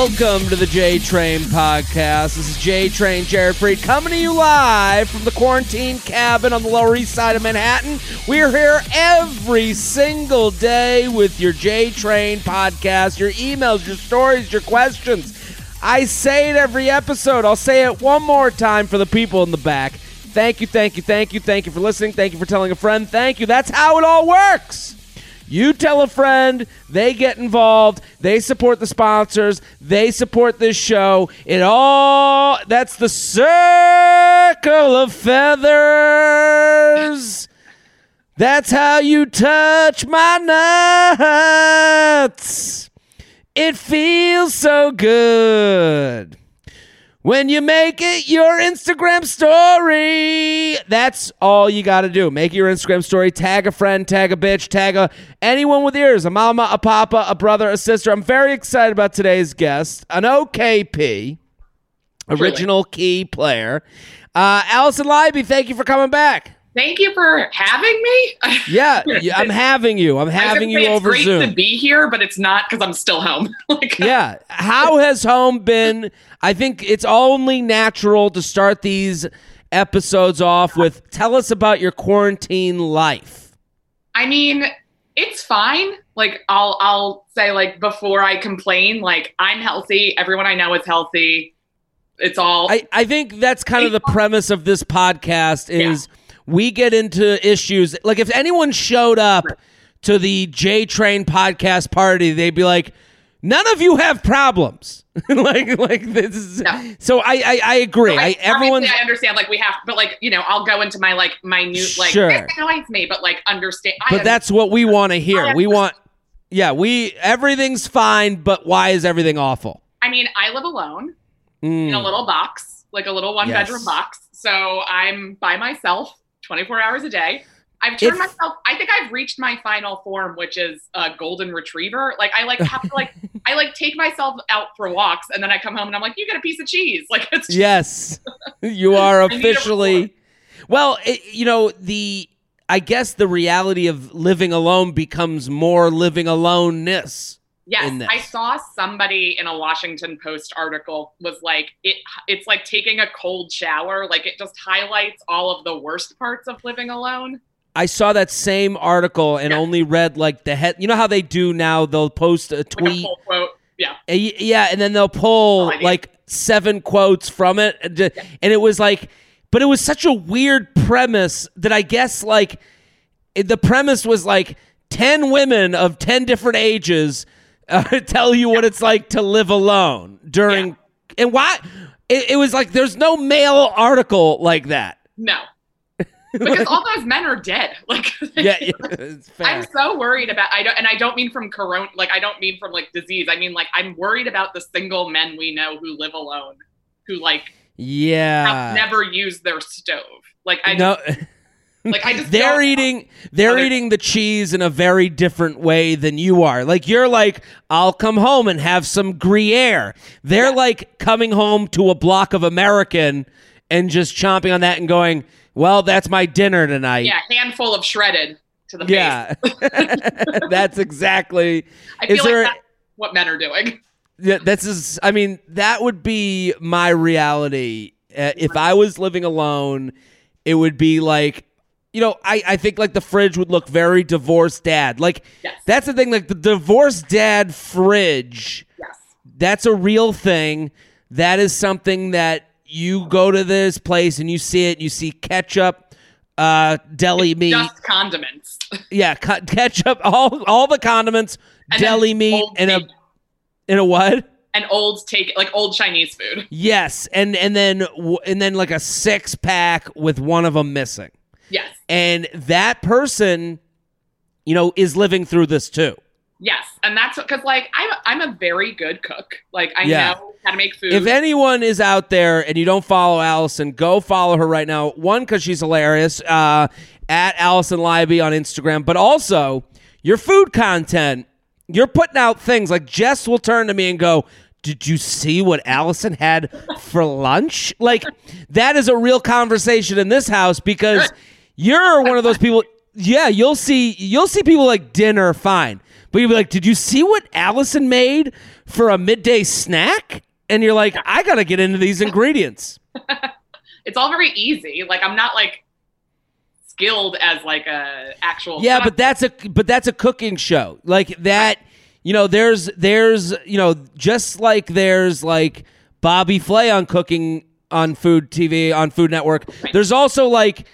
welcome to the J Train podcast. This is J Train Jared Freid coming to you live from the quarantine cabin on the Lower East Side of Manhattan. We're here every single day with your J Train podcast, your emails, your stories, your questions. I say it every episode. I'll say it one more time for the people in the back. Thank you, thank you, thank you, thank you for listening. Thank you for telling a friend. Thank you. That's how it all works. You tell a friend, they get involved, they support the sponsors, they support this show. It all that's the circle of feathers. That's how you touch my nuts. It feels so good. When you make it your Instagram story, that's all you got to do. Make your Instagram story. Tag a friend, tag a bitch, tag a anyone with ears, a mama, a papa, a brother, a sister. I'm very excited about today's guest, an OKP, original key player. Uh, Alison Leiby, thank you for coming back. Thank you for having me. Yeah, yeah, I'm having you. I'm I was gonna having you it's over great Zoom. to be here, but it's not because I'm still home. like, uh, yeah. How has home been? I think it's only natural to start these episodes off with tell us about your quarantine life. I mean, it's fine. Like I'll I'll say like before I complain, like I'm healthy. Everyone I know is healthy. It's all I, I think that's kind of the premise of this podcast is we get into issues like if anyone showed up to the J Train podcast party, they'd be like, None of you have problems. like like this is No. so I I, I agree. I, Like, everyone's obviously I understand like we have but like, you know, I'll go into my like minute like Sure. this annoys me, but like understand I But that's what we want to hear. We want, yeah, we everything's fine, but why is everything awful? I mean, I live alone in a Mm, little box, like a little one Yes. bedroom box. So I'm by myself 24 hours a day. I've turned myself, I think I've reached my final form, which is a golden retriever. Like I like have to like, I like take myself out for walks and then I come home and I'm like, you get a piece of cheese. Like it's just, yes, you are officially. Well, it, you know the. I guess the reality of living alone becomes more living aloneness. Yes. I saw somebody in a Washington Post article was like, it, it's like taking a cold shower. Like it just highlights all of the worst parts of living alone. I saw that same article and Yeah. only read like the head. You know how they do now? They'll post a Like a tweet. full quote. Yeah. Yeah, and then they'll pull Oh, like seven quotes from it, and ju- and it was like, but it was such a weird premise that I guess like it- the premise was like ten women of ten different ages uh, tell you what it's like to live alone during, and why it, it was like there's no male article like that. No. because all those men are dead. Like Yeah, yeah it's fair. I'm so worried about I don't and I don't mean from corona like I don't mean from like disease. I mean like I'm worried about the single men we know who live alone who like yeah, have never used their stove. Like I no. Like I just they're eating they're Other- eating the cheese in a very different way than you are. Like you're like, I'll come home and have some Gruyere. They're like coming home to a block of American and just chomping on that and going, Well, that's my dinner tonight. yeah, handful of shredded to the Yeah. that's exactly face. I is feel there- like what men are doing. yeah, that's is I mean, that would be my reality. Uh, if I was living alone, it would be like you know, I, I think like the fridge would look very divorced dad. Like Yes. that's the thing, like the divorced dad fridge, Yes. that's a real thing. That is something that you go to this place and you see it, you see ketchup, uh, deli meat, Just condiments. yeah, ketchup, all all the condiments, And deli meat, and a in a what? and old take like old Chinese food. Yes, and and then and then like a six pack with one of them missing, Yes. and that person, you know, is living through this too. Yes, and that's because like I'm I'm a very good cook. Like I Yeah. know how to make food. If anyone is out there and you don't follow Alison, go follow her right now. One, because she's hilarious uh, at Alison Leiby on Instagram, but also your food content. You're putting out things like Jess will turn to me and go, Did you see what Alison had for lunch? Like, that is a real conversation in this house because you're one of those people. yeah, you'll see you'll see people like dinner fine. But you'll be like, "Did you see what Alison made for a midday snack?" And you're like, "I got to get into these ingredients." it's all very easy. Like I'm not like skilled as like a actual Yeah, but that's a but that's a cooking show. Like that, you know, there's there's, you know, just like there's like Bobby Flay on cooking on Food TV on Food Network. There's also like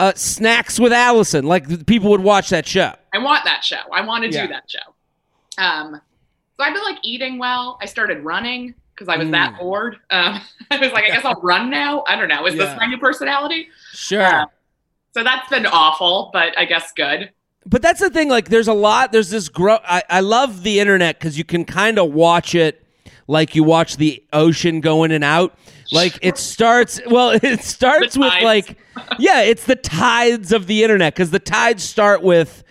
uh, snacks with Alison. Like people would watch that show. I want that show. I want to Yeah. do that show. Um, so I've been like eating well. I started running because I was that Mm. bored. Um, I was like, I guess I'll run now. I don't know. Is Yeah. this my new personality? Sure. Uh, So that's been awful, but I guess good. But that's the thing. Like, there's a lot. There's this grow. I, I love the internet because you can kind of watch it like you watch the ocean go in and out. Like it starts. Well, it starts with like, yeah, it's the tides of the internet because the tides start with.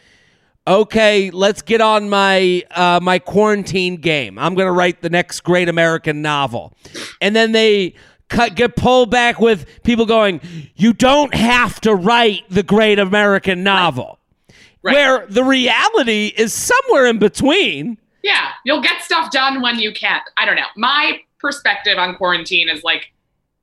Okay, let's get on my uh, my quarantine game. I'm gonna write the next great American novel, and then they cut get pulled back with people going, "You don't have to write the great American novel." Right. Where the reality is somewhere in between. Yeah, you'll get stuff done when you can. I don't know. My perspective on quarantine is like,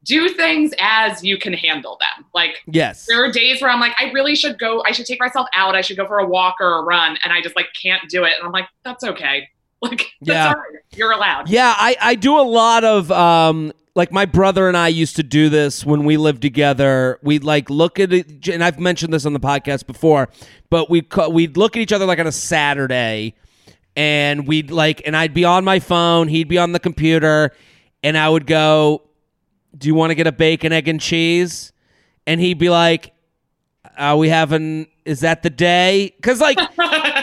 do things as you can handle them. Like, Yes. there are days where I'm like, I really should go. I should take myself out. I should go for a walk or a run, and I just like can't do it. And I'm like, that's okay. Like, that's Yeah. all right. You're allowed. Yeah, I, I do a lot of um like my brother and I used to do this when we lived together. We'd like look at it, and I've mentioned this on the podcast before, but we we'd look at each other like on a Saturday, and we'd like, and I'd be on my phone, he'd be on the computer, and I would go, "Do you want to get a bacon, egg, and cheese?" And he'd be like, "Are we having? Is that the day?" Because like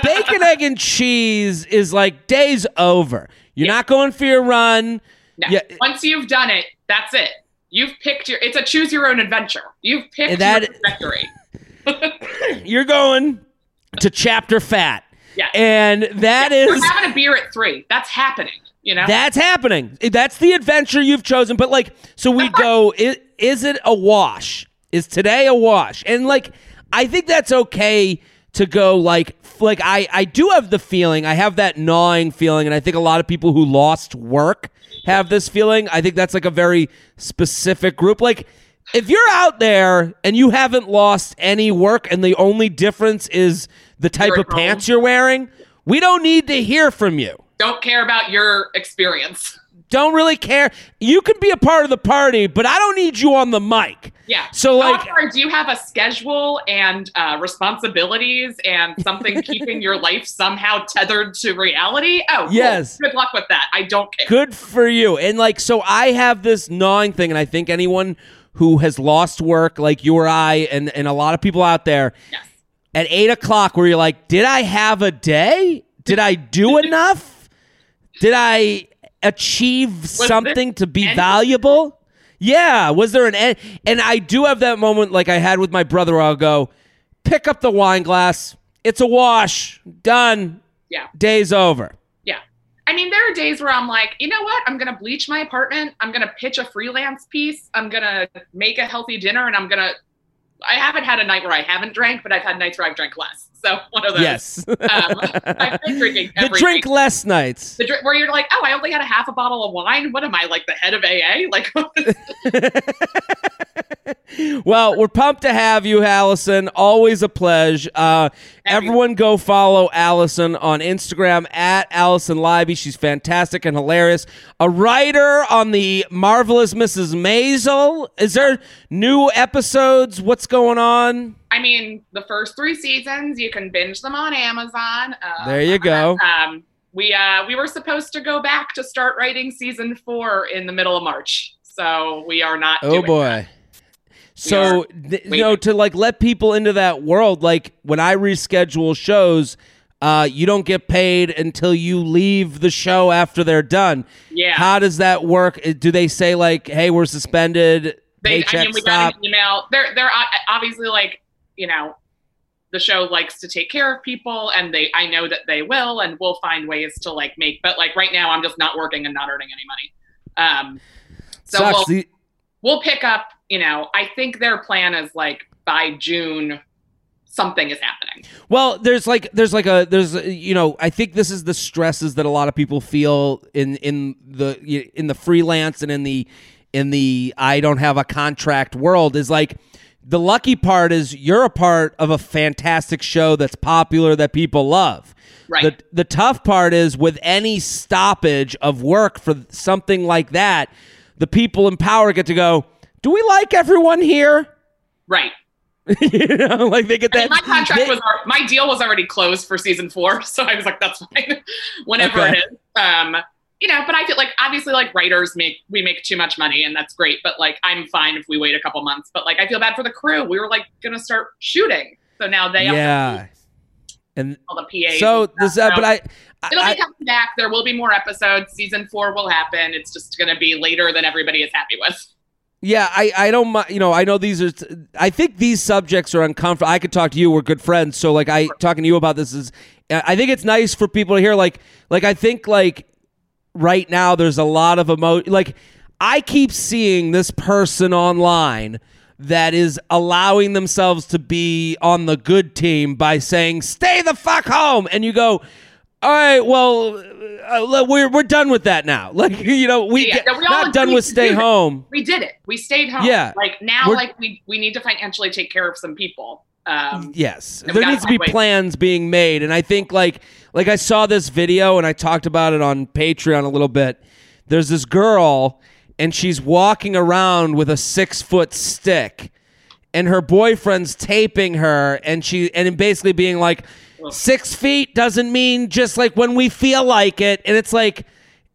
bacon, egg, and cheese is like days over. You're Yeah. not going for your run. No. Yeah. Once you've done it, that's it. You've picked your. It's a choose your own adventure. You've picked that- your trajectory. You're going to chapter fat. Yeah. And that is We're having a beer at three. That's happening. You know. that's happening. That's the adventure you've chosen. But like, so we go. Is, is it a wash? Is today a wash? And like, I think that's okay to go. Like, like I I do have the feeling. I have that gnawing feeling, and I think a lot of people who lost work have this feeling. I think that's like a very specific group. Like. If you're out there and you haven't lost any work and the only difference is the type of home. pants you're wearing, we don't need to hear from you Don't care about your experience. don't really care. You can be a part of the party, but I don't need you on the mic. Yeah. So like do you have a schedule and uh, responsibilities and something keeping your life somehow tethered to reality? Oh, cool. Yes. Good luck with that. I don't care. good for you. And like so I have this gnawing thing and I think anyone who has lost work like you or I and, and a lot of people out there Yes. at eight o'clock where you're like, did I have a day? Did I do enough? Did I achieve there something to be valuable? Yeah. Was there an end? And I do have that moment like I had with my brother. I'll go, pick up the wine glass. It's a wash. Done. Yeah. Day's over. I mean, there are days where I'm like, you know what? I'm going to bleach my apartment. I'm going to pitch a freelance piece. I'm going to make a healthy dinner and I'm going to. I haven't had a night where I haven't drank, but I've had nights where I've drank less. So one of those. Yes. Um, I've been drinking the drink night. less nights. The drink where you're like, oh, I only had a half a bottle of wine. What am I like the head of AA? Like, well, we're pumped to have you, Alison. Always a pleasure. Uh, everyone go follow Alison on Instagram at Alison Leiby. She's fantastic and hilarious. A writer on the marvelous Mrs. Maisel. Is there new episodes? What's going on? I mean, the first three seasons you can binge them on Amazon. Uh, There you go. Um, we uh, we were supposed to go back to start writing season four in the middle of March, so we are not. Oh boy. that. So th- you know to like let people into that world like when I reschedule shows uh, you don't get paid until you leave the show after they're done. Yeah. How does that work? Uh, Do they say like, "Hey, we're suspended, They, I mean, we stop. got an email. They're they're obviously like you know, the show likes to take care of people, and they I know that they will, and we'll find ways to like make. But like right now, I'm just not working and not earning any money. Um, so Sucks. we'll, The- we'll pick up. You know, I think their plan is like by June, something is happening. Well, there's like there's like a there's you know I think this is the stresses that a lot of people feel in in the in the freelance and in the in the I don't have a contract world is like the lucky part is you're a part of a fantastic show that's popular that people love. Right. The the tough part is with any stoppage of work for something like that, the people in power get to go, "Do we like everyone here?" Right. you know, like they get I mean, that. my contract they- was my deal was already closed for season four, so I was like, that's fine, whenever Okay. it is. Um, you know, but I feel like obviously like writers make we make too much money, and that's great. But like, I'm fine if we wait a couple months. But like, I feel bad for the crew. We were like gonna start shooting, so now they have to yeah. And all the PAs. so this, uh, So but I, it'll I, be coming back. There will be more episodes. Season four will happen. It's just gonna be later than everybody is happy with. Yeah, I, I don't you know I know these are I think these subjects are uncomfortable. I could talk to you. We're good friends, so like I talking to you about this is I think it's nice for people to hear. Like like I think like right now there's a lot of emo like I keep seeing this person online that is allowing themselves to be on the good team by saying stay the fuck home and you go all right well uh, we're we're done with that now like you know we Yeah, get, yeah, we all not done with stay home We did it. We stayed home. Yeah. Like now, We're- like we we need to financially take care of some people. Um, Yes, there needs to be ways. plans being made, and I think like like I saw this video and I talked about it on Patreon a little bit. There's this girl, and she's walking around with a six foot stick, and her boyfriend's taping her, and she and basically being like, six feet doesn't mean just like when we feel like it, and it's like.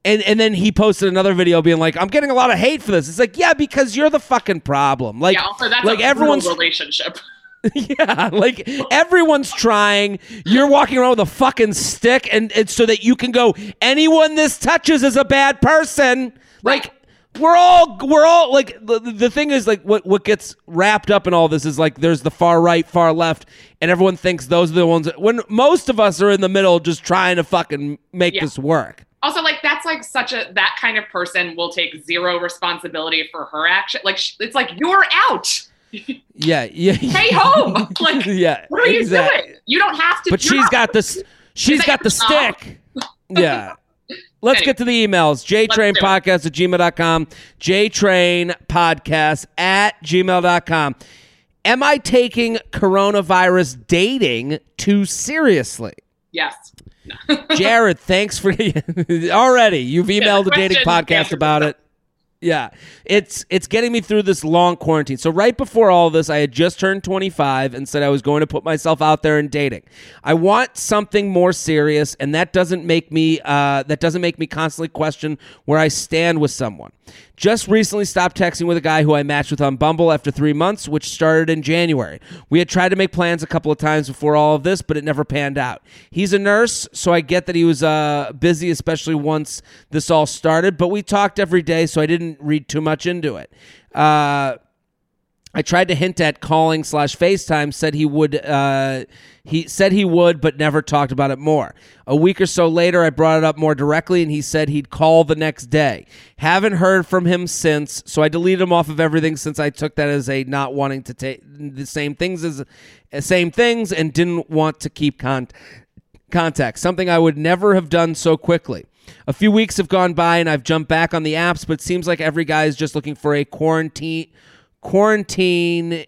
And, and then he posted another video being like, "I'm getting a lot of hate for this." It's like, yeah, because you're the fucking problem. Like, yeah. Also, that's like a everyone's relationship. yeah, like everyone's trying. You're walking around with a fucking stick, and it's so that you can go. Anyone this touches is a bad person. Like we're all we're all like the, the thing is like what what gets wrapped up in all this is like there's the far right, far left, and everyone thinks those are the ones. That, when most of us are in the middle, just trying to fucking make Yeah. this work. Also, like that's like such a that kind of person will take zero responsibility for her action. Like sh- it's like you're out. Yeah, yeah, Stay home. Like yeah. what are you doing? You don't have to. But she's got this. She's got the job? stick. Yeah. Let's Anyway. get to the emails. JTrain do it. Podcast at gmail.com. JTrain Podcast at gmail.com. Am I taking coronavirus dating too seriously? Yes. Jared, thanks for already. You've emailed the a dating podcast about it. Yeah, it's it's getting me through this long quarantine. So right before all this, I had just turned 25 and said I was going to put myself out there and dating. I want something more serious, and that doesn't make me uh, that doesn't make me constantly question where I stand with someone. Just recently stopped texting with a guy who I matched with on Bumble after three months, which started in January. We had tried to make plans a couple of times before all of this, but it never panned out. He's a nurse, so I get that he was uh, busy, especially once this all started, but we talked every day, so I didn't read too much into it. Uh, I tried to hint at calling slash FaceTime. Said he would. Uh, he said he would, but never talked about it more. A week or so later, I brought it up more directly, and he said he'd call the next day. Haven't heard from him since, so I deleted him off of everything since I took that as a not wanting to take the same things as uh, same things, and didn't want to keep con- contact. Something I would never have done so quickly. A few weeks have gone by, and I've jumped back on the apps, but seems like every guy is just looking for a quarantine quarantine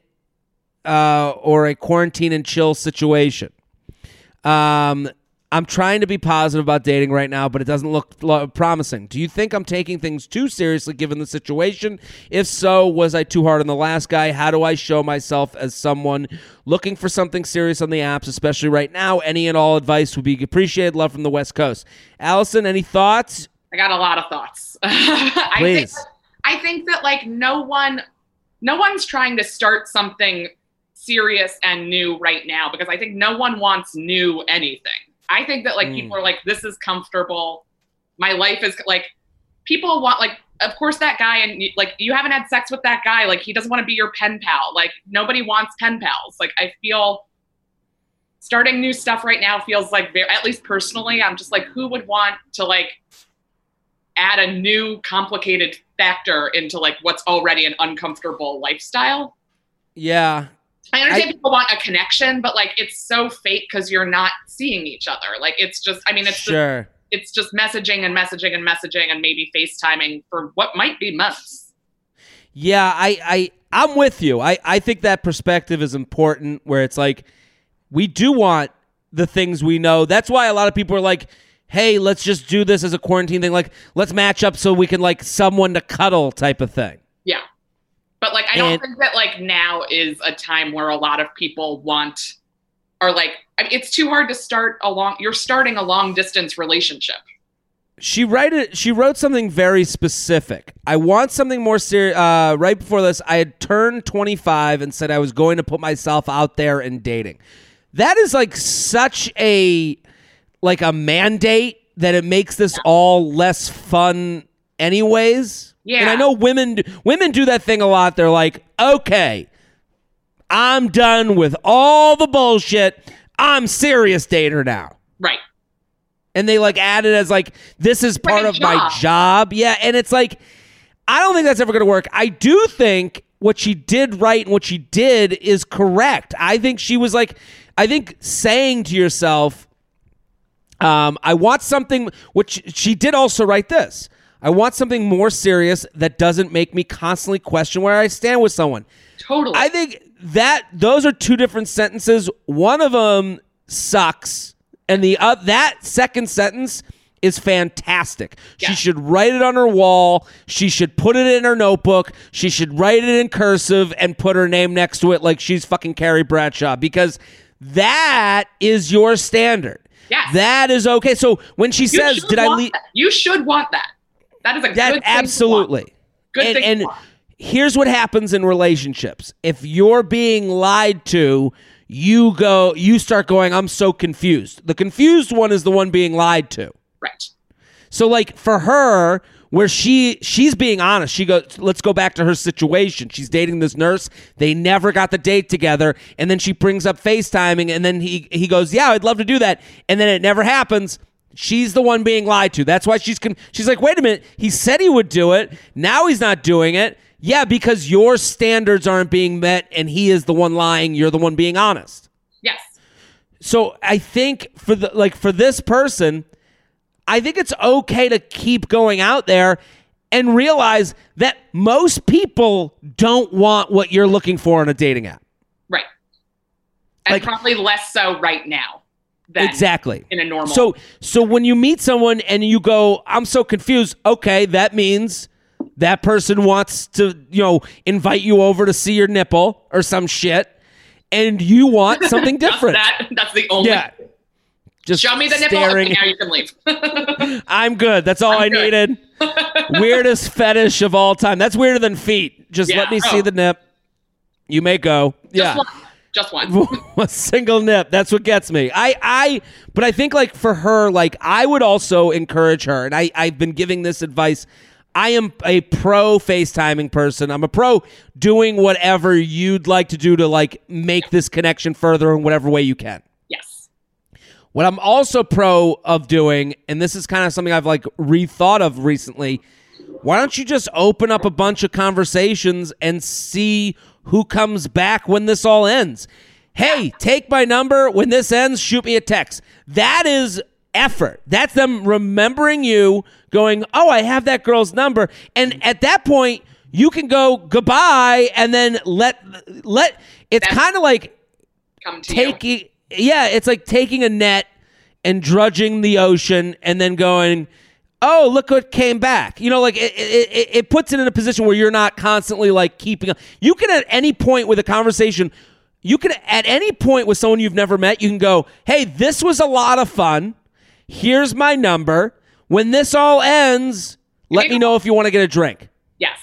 uh, or a quarantine and chill situation. Um, I'm trying to be positive about dating right now, but it doesn't look promising. Do you think I'm taking things too seriously given the situation? If so, was I too hard on the last guy? How do I show myself as someone looking for something serious on the apps, especially right now? Any and all advice would be appreciated. Love from the West Coast. Allison, any thoughts? I got a lot of thoughts. I Please. think I think that like no one no one's trying to start something serious and new right now because I think no one wants new anything. I think that like Mm. people are like this is comfortable. My life is like people want like of course that guy and you- like you haven't had sex with that guy like he doesn't want to be your pen pal. Like nobody wants pen pals. Like I feel starting new stuff right now feels like very, at least personally I'm just like who would want to like add a new complicated factor into like what's already an uncomfortable lifestyle. Yeah. I understand I, people want a connection, but like it's so fake because you're not seeing each other. Like it's just, I mean, it's sure. Just, it's just messaging and messaging and messaging and maybe FaceTiming for what might be months. Yeah, I, I, I'm with you. I, I think that perspective is important. Where it's like, we do want the things we know. That's why a lot of people are like, "Hey, let's just do this as a quarantine thing. Like, let's match up so we can like someone to cuddle type of thing." Yeah. But like I don't and, think that like now is a time where a lot of people want or like I mean, it's too hard to start a long you're starting a long distance relationship. She write it, she wrote something very specific. I want something more serious. Uh, right before this, I had turned 25 and said I was going to put myself out there in dating. That is like such a like a mandate that it makes this all less fun anyways. Yeah. And I know women women do that thing a lot. They're like, "Okay, I'm done with all the bullshit. I'm serious dater now." Right. And they like add it as like this is part of job. my job. Yeah, and it's like I don't think that's ever going to work. I do think what she did right and what she did is correct. I think she was like I think saying to yourself um, I want something which she did also write this. I want something more serious that doesn't make me constantly question where I stand with someone. Totally. I think that those are two different sentences. One of them sucks, and the uh, that second sentence is fantastic. Yeah. She should write it on her wall. She should put it in her notebook. She should write it in cursive and put her name next to it like she's fucking Carrie Bradshaw because that is your standard. Yeah. That is okay. So when she you says, "Did I leave?" You should want that. That is a that, good absolutely. Good and, thing. And here's what happens in relationships: if you're being lied to, you go, you start going, "I'm so confused." The confused one is the one being lied to. Right. So, like for her, where she she's being honest. She goes, let's go back to her situation. She's dating this nurse. They never got the date together, and then she brings up FaceTiming, and then he he goes, yeah, I'd love to do that, and then it never happens. She's the one being lied to. That's why she's con- she's like, wait a minute. He said he would do it. Now he's not doing it. Yeah, because your standards aren't being met, and he is the one lying. You're the one being honest. Yes. So I think for the like for this person, I think it's okay to keep going out there and realize that most people don't want what you're looking for in a dating app. Right. And like, probably less so right now exactly in a normal. So so when you meet someone and you go, I'm so confused. Okay, that means that person wants to you know invite you over to see your nipple or some shit, and you want something different. that, that's the only. Yeah. Just show me the nipple. Okay, now you can leave. I'm good. That's all I'm i good. needed. Weirdest fetish of all time. That's weirder than feet. Just yeah. let me oh. see the nip. You may go. Just yeah. One. Just one. a single nip. That's what gets me. I, I, but I think like for her, like I would also encourage her, and I, I've been giving this advice. I am a pro FaceTiming person. I'm a pro doing whatever you'd like to do to like make this connection further in whatever way you can. What I'm also pro of doing, and this is kind of something I've like rethought of recently. Why don't you just open up a bunch of conversations and see who comes back when this all ends. Hey, take my number. When this ends, shoot me a text. That is effort. That's them remembering you, going, oh, I have that girl's number. And at that point, you can go goodbye and then let let it's kind of like taking yeah it's like taking a net and drudging the ocean and then going oh, look what came back. You know, like it, it, it puts it in a position where you're not constantly like keeping. Up. You can at any point with a conversation, you can at any point with someone you've never met, you can go, hey, this was a lot of fun. Here's my number. When this all ends, let me know if you want to get a drink. Yes.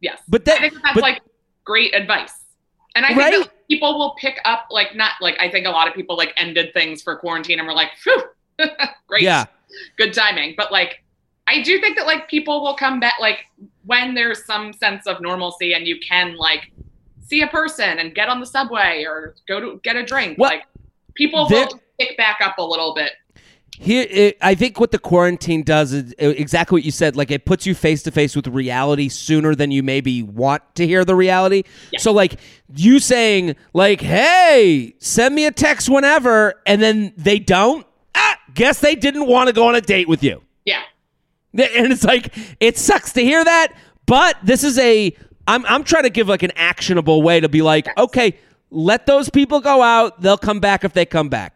Yes. But that, I think that's but, like great advice. And I think right? People will pick up like not like I think a lot of people like ended things for quarantine and were like, phew, great. Yeah good timing. But like, I do think that like people will come back like when there's some sense of normalcy and you can like see a person and get on the subway or go to get a drink. Well, like people will pick back up a little bit. Here, it, I think what the quarantine does is exactly what you said. Like it puts you face to face with reality sooner than you maybe want to hear the reality. Yeah. So, like you saying, like, "Hey, send me a text whenever," and then they don't. Ah, guess they didn't want to go on a date with you. Yeah. And it's like it sucks to hear that, but this is a I'm I'm trying to give like an actionable way to be like, okay, let those people go out. They'll come back if they come back.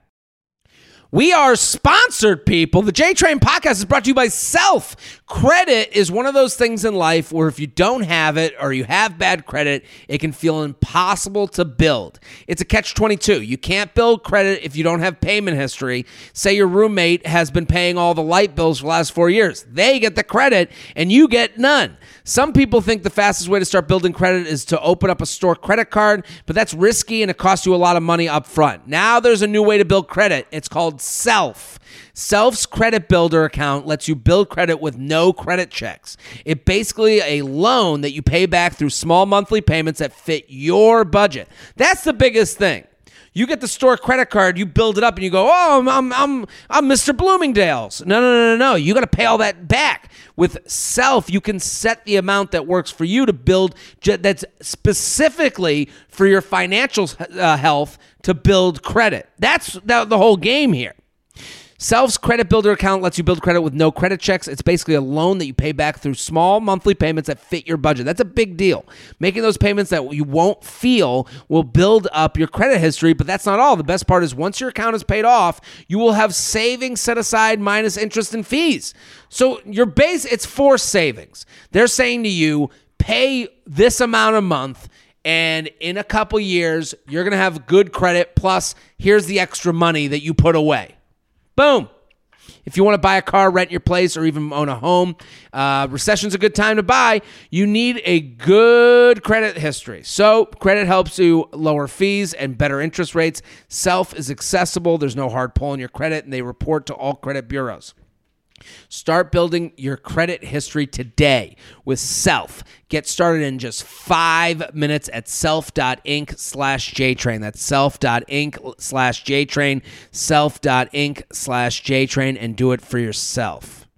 We are sponsored, people. The J Train podcast is brought to you by Self. Credit is one of those things in life where if you don't have it or you have bad credit, it can feel impossible to build. It's a catch 22. You can't build credit if you don't have payment history. Say your roommate has been paying all the light bills for the last four years, they get the credit and you get none. Some people think the fastest way to start building credit is to open up a store credit card, but that's risky and it costs you a lot of money up front. Now there's a new way to build credit. It's called Self. Self's credit builder account lets you build credit with no credit checks. It basically a loan that you pay back through small monthly payments that fit your budget. That's the biggest thing. You get the store credit card, you build it up, and you go, "Oh, I'm I'm I'm, I'm Mr. Bloomingdale's." No, no, no, no, no. You got to pay all that back. With Self, you can set the amount that works for you to build that's specifically for your financial uh, health to build credit. That's the, the whole game here. Self's credit builder account lets you build credit with no credit checks. It's basically a loan that you pay back through small monthly payments that fit your budget. That's a big deal. Making those payments that you won't feel will build up your credit history, but that's not all. The best part is once your account is paid off, you will have savings set aside minus interest and fees. So your base, it's forced savings. They're saying to you, pay this amount a month and in a couple years you're going to have good credit plus here's the extra money that you put away boom. If you want to buy a car rent your place or even own a home uh, recession's a good time to buy. You need a good credit history. So credit helps you lower fees and better interest rates. Self is accessible. There's no hard pull on your credit and they report to all credit bureaus Start building your credit history today with Self. Get started in just five minutes at self.inc slash JTrain. That's self.inc slash JTrain, self.inc slash JTrain, and do it for yourself.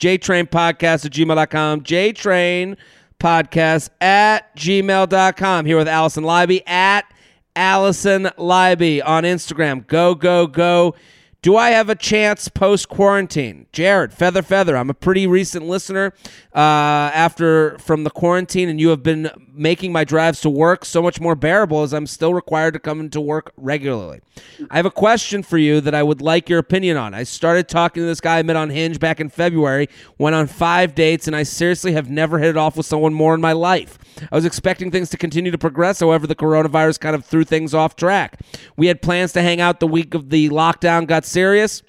JTrain podcast at gmail.com. JTrain podcast at gmail.com. Here with Alison Leiby at Alison Leiby on Instagram. Go, go, go. Do I have a chance post quarantine? Jared, feather, feather. I'm a pretty recent listener uh, after from the quarantine, and you have been making my drives to work so much more bearable as I'm still required to come into work regularly. I have a question for you that I would like your opinion on. I started talking to this guy I met on Hinge back in February, went on five dates, and I seriously have never hit it off with someone more in my life. I was expecting things to continue to progress, however, the coronavirus kind of threw things off track. We had plans to hang out the week of the lockdown got serious.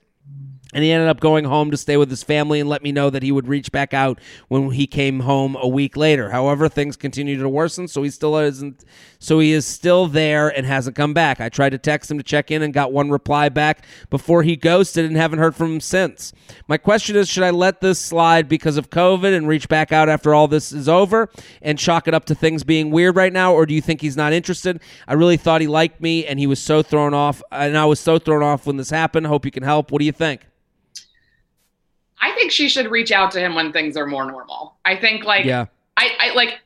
And he ended up going home to stay with his family and let me know that he would reach back out when he came home a week later. However, things continue to worsen, so he still isn't so he is still there and hasn't come back. I tried to text him to check in and got one reply back before he ghosted and haven't heard from him since. My question is should I let this slide because of COVID and reach back out after all this is over and chalk it up to things being weird right now or do you think he's not interested? I really thought he liked me and he was so thrown off and I was so thrown off when this happened. Hope you can help. What do you think? I think she should reach out to him when things are more normal. I think like Yeah. I, I like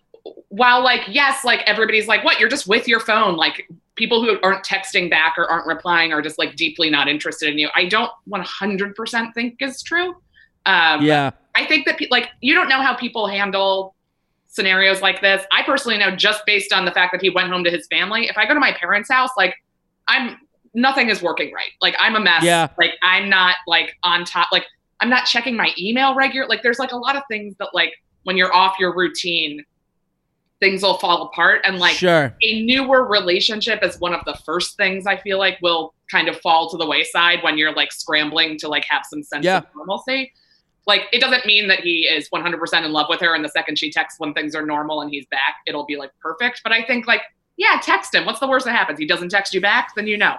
while like yes, like everybody's like, what? You're just with your phone. Like people who aren't texting back or aren't replying are just like deeply not interested in you. I don't 100% think is true. Um, Yeah. I think that pe- like you don't know how people handle scenarios like this. I personally know just based on the fact that he went home to his family. If I go to my parents' house, like I'm nothing is working right. Like I'm a mess. Yeah. Like I'm not like on top. Like I'm not checking my email regular. Like there's like a lot of things that like when you're off your routine, things will fall apart. And like sure. a newer relationship is one of the first things I feel like will kind of fall to the wayside when you're like scrambling to like have some sense Yeah. of normalcy. Like it doesn't mean that he is 100% in love with her and the second she texts when things are normal and he's back, it'll be like perfect. But I think like yeah, text him. What's the worst that happens? He doesn't text you back, then you know.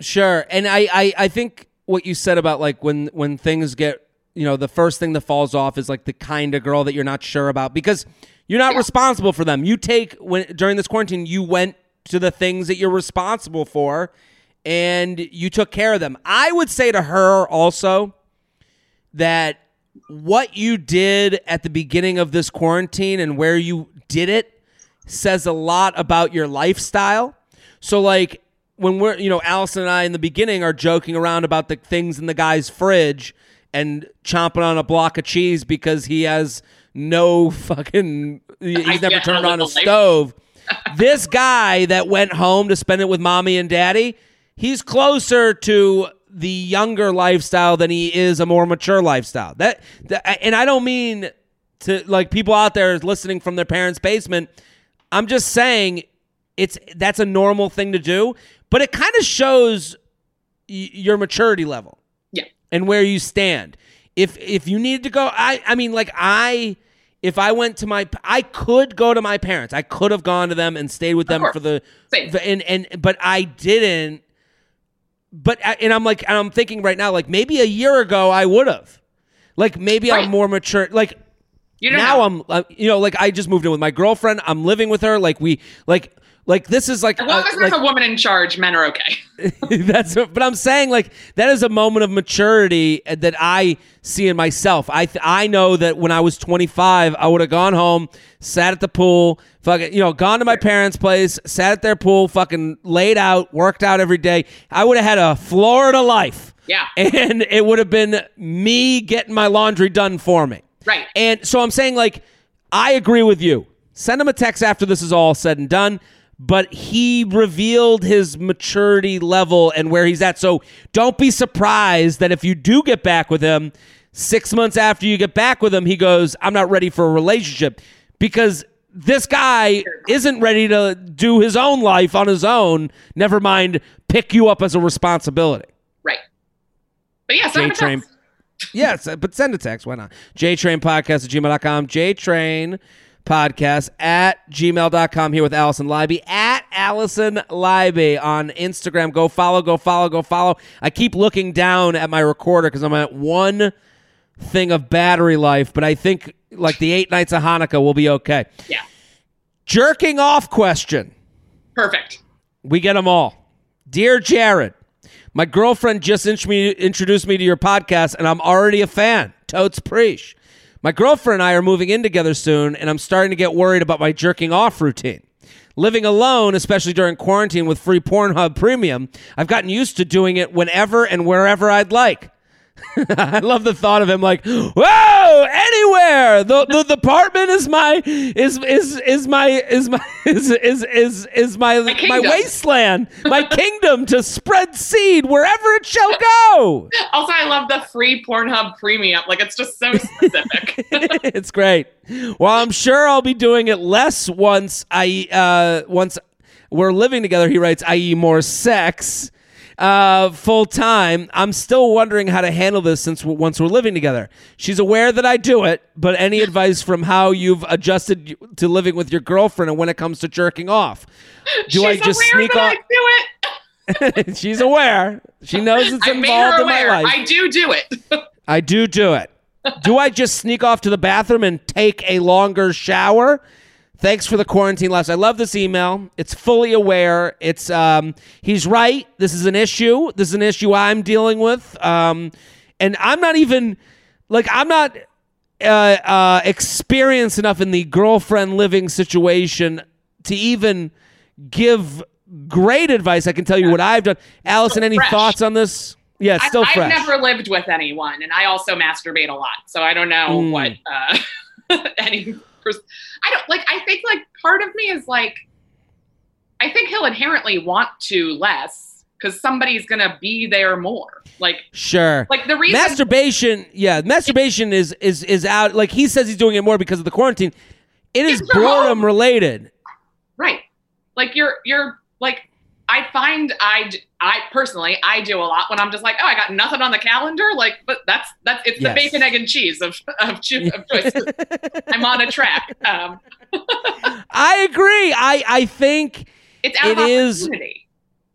Sure, and I, I, I think what you said about like when when things get, you know, the first thing that falls off is like the kind of girl that you're not sure about because you're not Yeah. responsible for them. You take when during this quarantine, you went to the things that you're responsible for, and you took care of them. I would say to her also that what you did at the beginning of this quarantine and where you did it says a lot about your lifestyle. So, like, when we're, you know, Alison and I in the beginning are joking around about the things in the guy's fridge and chomping on a block of cheese because he has no fucking, he's never turned on a stove. this guy that went home to spend it with mommy and daddy, he's closer to the younger lifestyle than he is a more mature lifestyle. That, that and I don't mean to like people out there listening from their parents' basement. I'm just saying it's that's a normal thing to do, but it kind of shows y- your maturity level. Yeah. And where you stand. If if you needed to go I I mean like I if I went to my I could go to my parents. I could have gone to them and stayed with them for the Same. and and but I didn't but and I'm like and I'm thinking right now like maybe a year ago I would have. Like maybe Right. I'm more mature like now know. I'm uh, you know like I just moved in with my girlfriend. I'm living with her like we like like this is like as long as there's like a woman in charge, men are okay. that's but I'm saying like that is a moment of maturity that I see in myself. I th- I know that when I was 25, I would have gone home, sat at the pool, fucking you know, gone to my parents' place, sat at their pool, fucking laid out, worked out every day. I would have had a Florida life. Yeah. And it would have been me getting my laundry done for me. Right. And so I'm saying, like, I agree with you. Send him a text after this is all said and done. But he revealed his maturity level and where he's at. So don't be surprised that if you do get back with him, six months after you get back with him, he goes, I'm not ready for a relationship. Because this guy isn't ready to do his own life on his own, never mind pick you up as a responsibility. Right. But yeah, send him a text. Yes, uh, but send a text. Why not? JTrain Podcast at gmail.com. JTrain Podcast at gmail.com. Here with Alison Leiby at Alison Leiby on Instagram. Go follow, go follow, go follow. I keep looking down at my recorder because I'm at one thing of battery life, but I think like the eight nights of Hanukkah will be okay. Yeah. Jerking off question. Perfect. We get them all. Dear Jared, my girlfriend just int- me, introduced me to your podcast, and I'm already a fan. Totes Preach. My girlfriend and I are moving in together soon, and I'm starting to get worried about my jerking off routine. Living alone, especially during quarantine with free Pornhub Premium, I've gotten used to doing it whenever and wherever I'd like. I love the thought of him like, whoa, anywhere. The the, apartment is my is is is my is my is is is, is my my, kingdom. wasteland, my kingdom to spread seed wherever it shall go. Also, I love the free Pornhub premium. Like it's just so specific. it's great. Well, I'm sure I'll be doing it less once I uh once we're living together. He writes, i.e., more sex. Uh, full time. I'm still wondering how to handle this since w- once we're living together. She's aware that I do it, but any advice from how you've adjusted to living with your girlfriend and when it comes to jerking off? Do She's I just sneak off? I do it. She's aware. She knows it's involved in my life. I do do it. I do do it. do I just sneak off to the bathroom and take a longer shower? Thanks for the quarantine laughs. I love this email. It's fully aware. It's um he's right. This is an issue. This is an issue I'm dealing with. Um and I'm not even like I'm not uh uh experienced enough in the girlfriend living situation to even give great advice. I can tell you what I've done. Alison, any fresh. thoughts on this? Yeah, it's still I, fresh. I've never lived with anyone, and I also masturbate a lot, so I don't know Mm. what uh, any. I don't like. I think like part of me is like, I think he'll inherently want to less because somebody's gonna be there more. Like, Sure. like the reason. masturbation yeah masturbation is is is out like he says he's doing it more because of the quarantine it is boredom home. related Right. Like you're you're like I find I I personally I do a lot when I'm just like oh I got nothing on the calendar like but that's that's it's Yes. the bacon egg and cheese of of, cho- of choices. I'm on a track. Um, i agree i i think it's out It of is-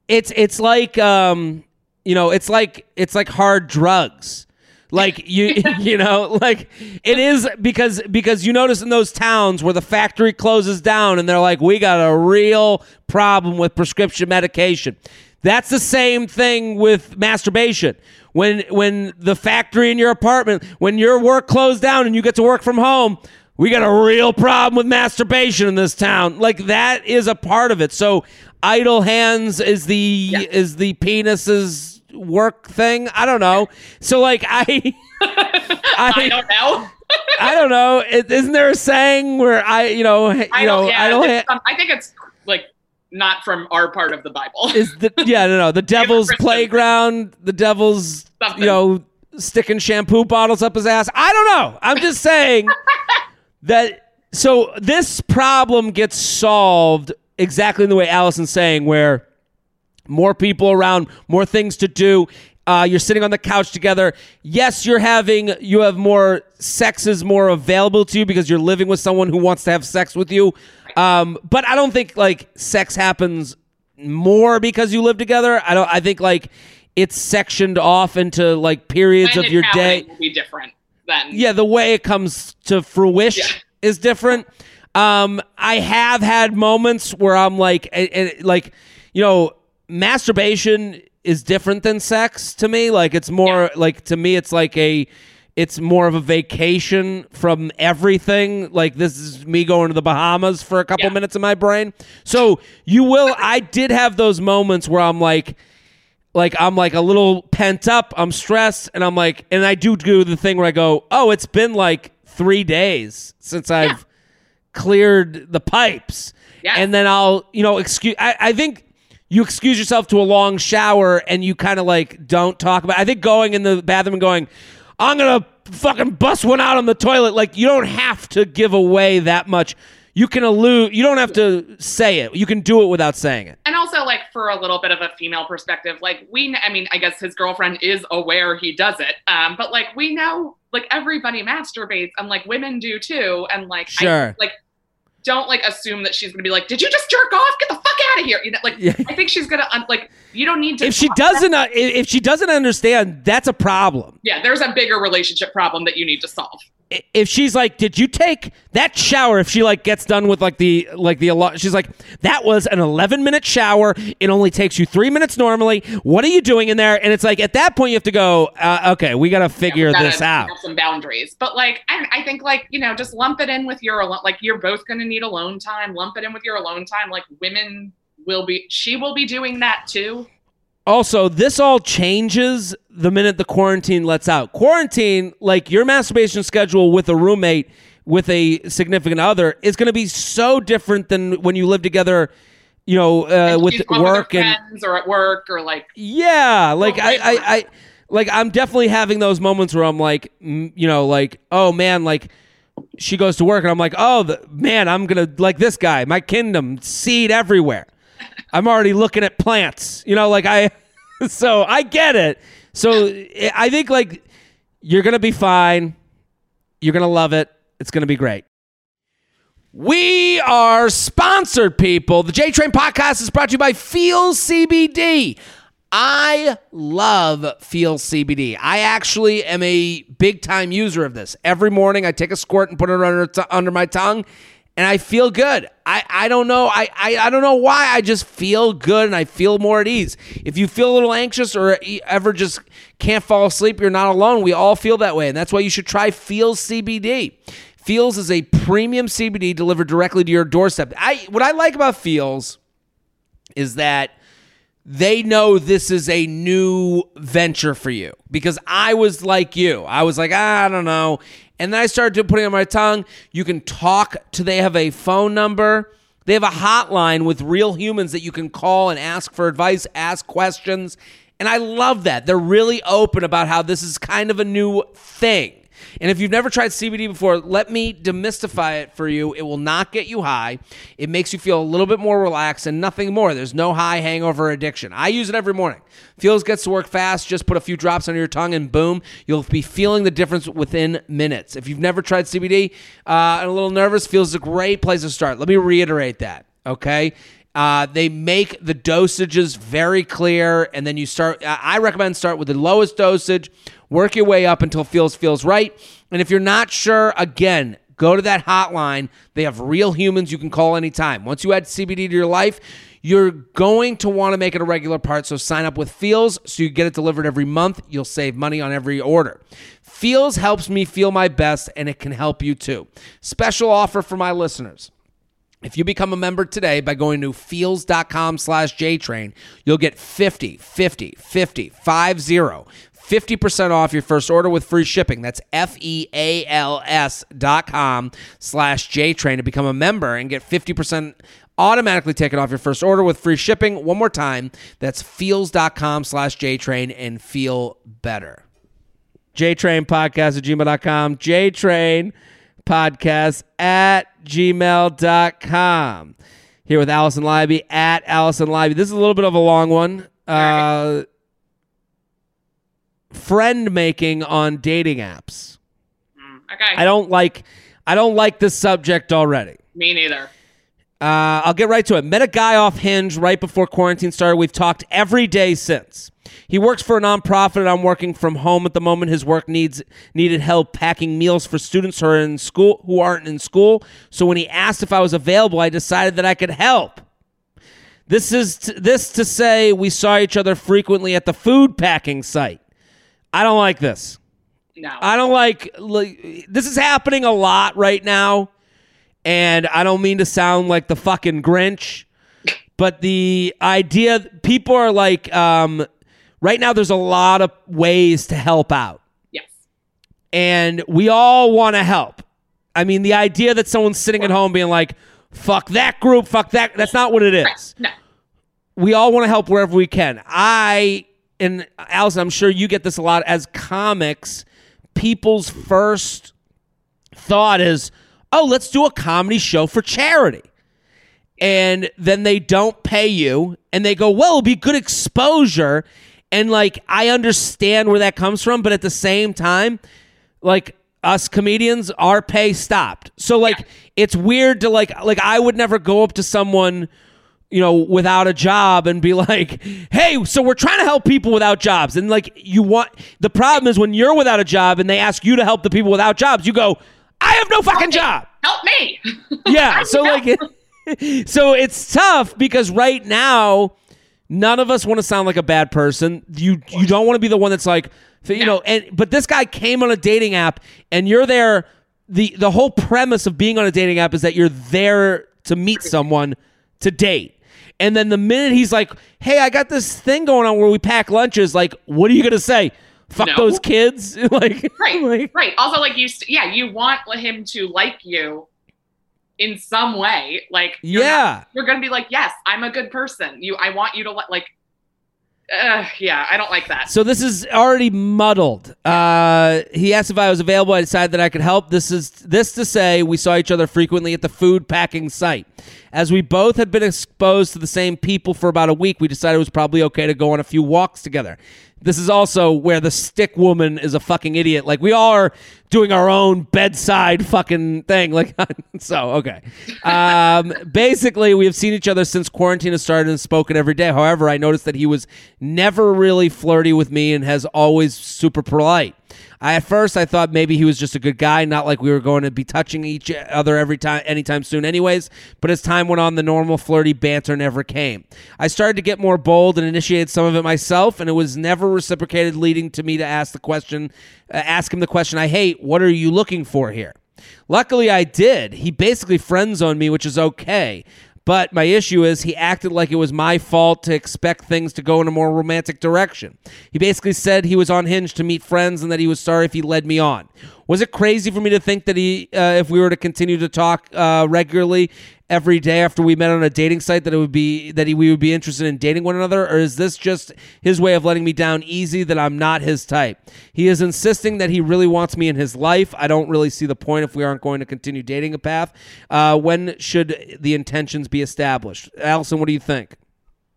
it's it's like um you know it's like it's like hard drugs like you you know like it is because because you notice in those towns where the factory closes down and they're like we got a real problem with prescription medication That's the same thing with masturbation. When when the factory in your apartment, when your work closed down and you get to work from home, we got a real problem with masturbation in this town. Like that is a part of it. So idle hands is the Yeah. is the penis's work thing. I don't know. So like I I I, don't know. I don't know. Is isn't there a saying where I you know you I know don't. Yeah, it's, hand um, I think it's like not from our part of the Bible. is the yeah no no the devil's playground the devil's Something. you know sticking shampoo bottles up his ass i don't know i'm just saying that so this problem gets solved exactly in the way Alison's saying where more people around more things to do uh, you're sitting on the couch together yes you're having you have more sex is more available to you because you're living with someone who wants to have sex with you um, but i don't think like sex happens more because you live together i don't i think like it's sectioned off into like periods of your day will be different then. yeah, the way it comes to fruition Yeah. is different. Um, I have had moments where I'm like, and, and, like, you know, masturbation is different than sex to me. Like, it's more like to me, it's like a, it's more of a vacation from everything. Like, this is me going to the Bahamas for a couple Yeah. minutes in my brain. So you will. I did have those moments where I'm like like I'm like a little pent up, I'm stressed, and I'm like, and I do do the thing where I go, oh, it's been like three days since I've cleared the pipes, Yeah. and then I'll, you know, excuse. I, I think you excuse yourself to a long shower, and you kind of like don't talk about. I think going in the bathroom and going, I'm gonna fucking bust one out on the toilet. Like you don't have to give away that much. You can allude. You don't have to say it. You can do it without saying it. And also, like, for a little bit of a female perspective, like, we, I mean, I guess his girlfriend is aware he does it. Um, but like, we know, like, everybody masturbates and like women do too. And like, I, Sure. like, don't like assume that she's gonna be like, did you just jerk off? Get the out of here. You know, like, Yeah. I think she's gonna, un- like, you don't need to. if she doesn't uh, if she doesn't understand that's a problem Yeah, there's a bigger relationship problem that you need to solve. If she's like did you take that shower if she like gets done with like the like the she's like that was an 11 minute shower it only takes you three minutes normally what are you doing in there and it's like at that point you have to go uh, okay we gotta figure we gotta this out some boundaries but like I, I think like you know just lump it in with your like you're both going to need alone time lump it in with your alone time like women will be she will be doing that too Also, this all changes the minute the quarantine lets out. Quarantine, like your masturbation schedule with a roommate, with a significant other, is going to be so different than when you live together. You know, uh, with work her and friends or at work or like yeah, like Oh, I, I. I, like I'm definitely having those moments where I'm like, you know, like oh man, like she goes to work and I'm like, oh the, man, I'm gonna like this guy, my kingdom, seed everywhere. I'm already looking at plants, you know, like I, so I get it. So I- think like you're gonna be fine. You're gonna love it. It's gonna be great. We are sponsored, people. The J Train podcast is brought to you by Feals CBD. I love Feals CBD. I actually am a big time user of this. Every morning I take a squirt and put it under, under my tongue and I feel good. I, I don't know. I, I, I don't know why. I just feel good and I feel more at ease. If you feel a little anxious or ever just can't fall asleep, you're not alone. We all feel that way. And that's why you should try Feals CBD. Feals is a premium CBD delivered directly to your doorstep. I what I like about Feals is that they know this is a new venture for you because I was like you. I was like, "Ah, I don't know. And then I started putting on my tongue. You can talk to, they have a phone number. They have a hotline with real humans that you can call and ask for advice, ask questions. And I love that. They're really open about how this is kind of a new thing. And if you've never tried CBD before, let me demystify it for you. It will not get you high. It makes you feel a little bit more relaxed and nothing more. There's no high hangover addiction. I use it every morning. Feals gets to work fast. Just put a few drops under your tongue and boom, you'll be feeling the difference within minutes. If you've never tried CBD uh, and a little nervous, Feals is a great place to start. Let me reiterate that. Okay. Uh, they make the dosages very clear, and then you start. I I recommend start with the lowest dosage, work your way up until feels feels right. And if you're not sure, again, Go to that hotline. They have real humans you can call anytime. Once you add CBD to your life, you're going to want to make it a regular part. So sign up with Feals so you get it delivered every month. You'll save money on every order. Feals helps me feel my best, and it can help you too. Special offer for my listeners. If you become a member today by going to feals.com slash JTrain, you'll get 50, 50, 50, 50, 50% off your first order with free shipping. That's F-E-A-L-S dot com slash JTrain to become a member and get 50% automatically taken off your first order with free shipping. One more time, that's feals.com slash JTrain and feel better. JTrain podcast at gmail.com. JTrain podcast at gmail.com. Here with Alison Leiby at Alison Leiby. This is a little bit of a long one. Uh, friend making on dating apps. Mm, okay. I don't like I don't like this subject already. Me neither. Uh, I'll get right to it. Met a guy off Hinge right before quarantine started. We've talked every day since. He works for a nonprofit, and I'm working from home at the moment. His work needs needed help packing meals for students who are in school who aren't in school. So when he asked if I was available, I decided that I could help. This is t- this to say we saw each other frequently at the food packing site. I don't like this. No. I don't like, like this is happening a lot right now, and I don't mean to sound like the fucking Grinch, but the idea people are like, um, right now there's a lot of ways to help out, yes. and we all want to help. I mean, the idea that someone's sitting at home being like, "Fuck that group," "Fuck that," that's not what it is No. we all want to help wherever we can. I and Alison, I'm sure you get this a lot as comics. People's first thought is, "Oh, let's do a comedy show for charity," and then they don't pay you, and they go, "Well, it'll be good exposure." And like, I understand where that comes from, but at the same time, like us comedians, our pay stopped. So like, it's weird to like, like I would never go up to someone you know, without a job and be like, hey, so we're trying to help people without jobs. And like, you want the problem is when you're without a job and they ask you to help the people without jobs, you go, I have no fucking job. Help me. Yeah. So like, so it's tough because right now, none of us want to sound like a bad person. You you don't want to be the one that's like, you know, and but this guy came on a dating app and you're there. The the whole premise of being on a dating app is that you're there to meet someone to date. And then the minute he's like, "Hey, I got this thing going on where we pack lunches," like, what are you gonna say? Fuck No. those kids, like, right. like- right. Also, like you, st- yeah, you want him to like you in some way. Like, you're not- yeah. you're gonna be like, yes, I'm a good person. You, I want you to like. Uh, yeah, I don't like that. So this is already muddled. Uh, he asked if I was available. I decided that I could help. This is this to say we saw each other frequently at the food packing site. As we both had been exposed to the same people for about a week, we decided it was probably okay to go on a few walks together. This is also where the stick woman is a fucking idiot. Like we all are doing our own bedside fucking thing. Like so, okay. Um, basically, we have seen each other since quarantine has started and spoken every day. However, I noticed that he was never really flirty with me and has always super polite. I, at first, I thought maybe he was just a good guy, not like we were going to be touching each other every time, anytime soon, anyways. But as time went on, the normal flirty banter never came. I started to get more bold and initiated some of it myself, and it was never reciprocated, leading to me to ask the question, uh, ask him the question I hate: What are you looking for here? Luckily, I did. He basically friend zoned me, which is okay. But my issue is he acted like it was my fault to expect things to go in a more romantic direction. He basically said he was on Hinge to meet friends and that he was sorry if he led me on. Was it crazy for me to think that he, uh, if we were to continue to talk uh, regularly every day after we met on a dating site, that it would be that he, we would be interested in dating one another, or is this just his way of letting me down easy that I'm not his type? He is insisting that he really wants me in his life. I don't really see the point if we aren't going to continue dating a path. Uh, when should the intentions be established? Alison, what do you think?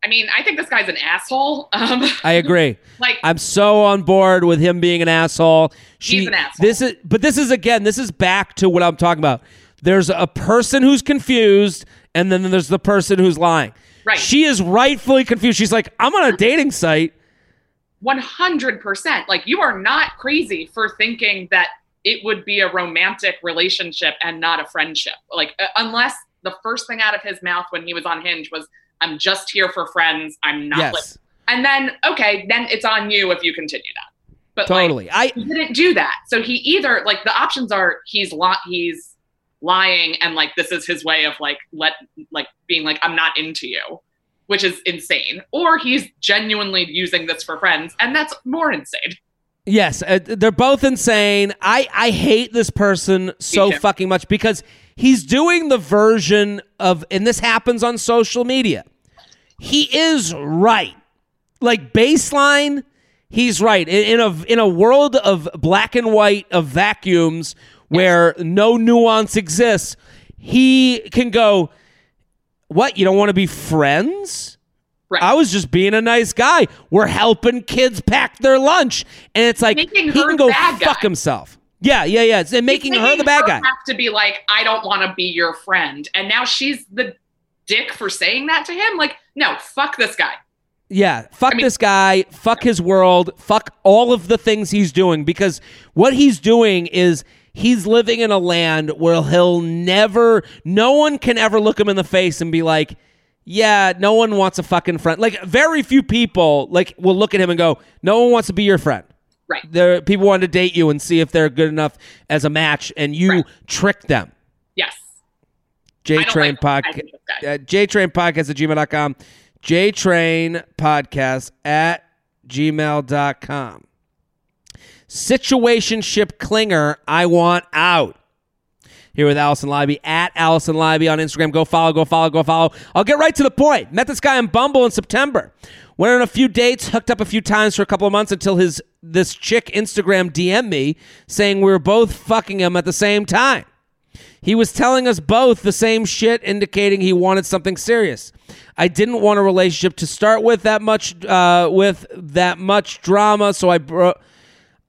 I mean, I think this guy's an asshole. Um, I agree. like, I'm so on board with him being an asshole. She, He's an asshole. This is, but this is again, this is back to what I'm talking about. There's a person who's confused, and then there's the person who's lying. Right. She is rightfully confused. She's like, I'm on a dating site. 100%. Like, you are not crazy for thinking that it would be a romantic relationship and not a friendship. Like uh, unless the first thing out of his mouth when he was on Hinge was, "I'm just here for friends. I'm not." Yes. And then okay, then it's on you if you continue that. But Totally. like, I he didn't do that. So he either like the options are he's lot he's lying and like this is his way of like let like being like I'm not into you, which is insane, or he's genuinely using this for friends, and that's more insane. Yes, uh, they're both insane. I I hate this person so fucking much because he's doing the version of and this happens on social media. He is right. Like baseline, he's right. In, in a in a world of black and white of vacuums where no nuance exists, he can go, "What? You don't want to be friends?" Right. I was just being a nice guy. We're helping kids pack their lunch, and it's like Making he her can go fuck guy. himself. Yeah, yeah, yeah. And making, her the bad guy. Have to be like, I don't want to be your friend, and now she's the dick for saying that to him. Like, no, fuck this guy. Yeah, fuck I mean- this guy. Fuck his world. Fuck all of the things he's doing because what he's doing is he's living in a land where he'll never, no one can ever look him in the face and be like, yeah, no one wants a fucking friend. Like very few people like will look at him and go, no one wants to be your friend. Right. There, people want to date you and see if they're good enough as a match, and you Right. trick them. Yes. J Train like- Podcast. hate this guy. Uh, JTrain Podcast at gmail.com. JTrain Podcast at gmail.com. Situationship Clinger, I want out. Here with Alison Leiby at Alison Leiby on Instagram. Go follow, go follow, go follow. I'll get right to the point. Met this guy on Bumble in September. Went on a few dates, hooked up a few times for a couple of months until his this chick Instagram DM me saying we were both fucking him at the same time. He was telling us both the same shit, indicating he wanted something serious. I didn't want a relationship to start with that much, uh, with that much drama, so I bro-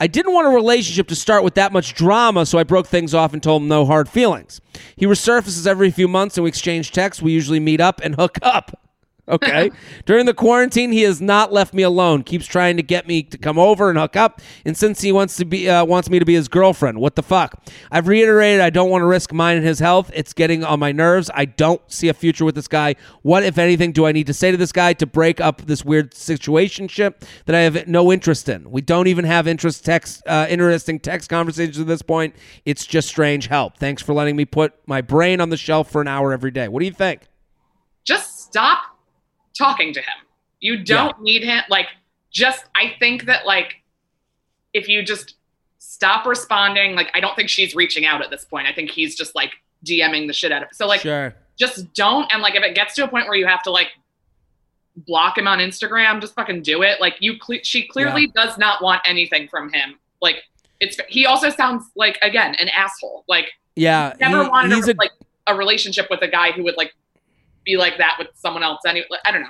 I didn't want a relationship to start with that much drama, so I broke things off and told him no hard feelings. He resurfaces every few months, and we exchange texts. We usually meet up and hook up. Okay. During the quarantine, he has not left me alone. Keeps trying to get me to come over and hook up. And since he wants to be uh, wants me to be his girlfriend, what the fuck? I've reiterated I don't want to risk mine and his health. It's getting on my nerves. I don't see a future with this guy. What, if anything, do I need to say to this guy to break up this weird situationship that I have no interest in? We don't even have interest text, uh, interesting text conversations at this point. It's just strange help. Thanks for letting me put my brain on the shelf for an hour every day. What do you think? Just stop talking to him. You don't need him. Like, just, I think that, like, if you just stop responding, like, I don't think she's reaching out at this point. I think he's just, like, DMing the shit out of. So, like, sure. just don't. And, like, if it gets to a point where you have to, like, block him on Instagram, just fucking do it. Like, you, cle- she clearly does not want anything from him. Like, it's, he also sounds like, again, an asshole. Like, Yeah, never he- wanted a like a relationship with a guy who would like be like that with someone else. Any, I don't know.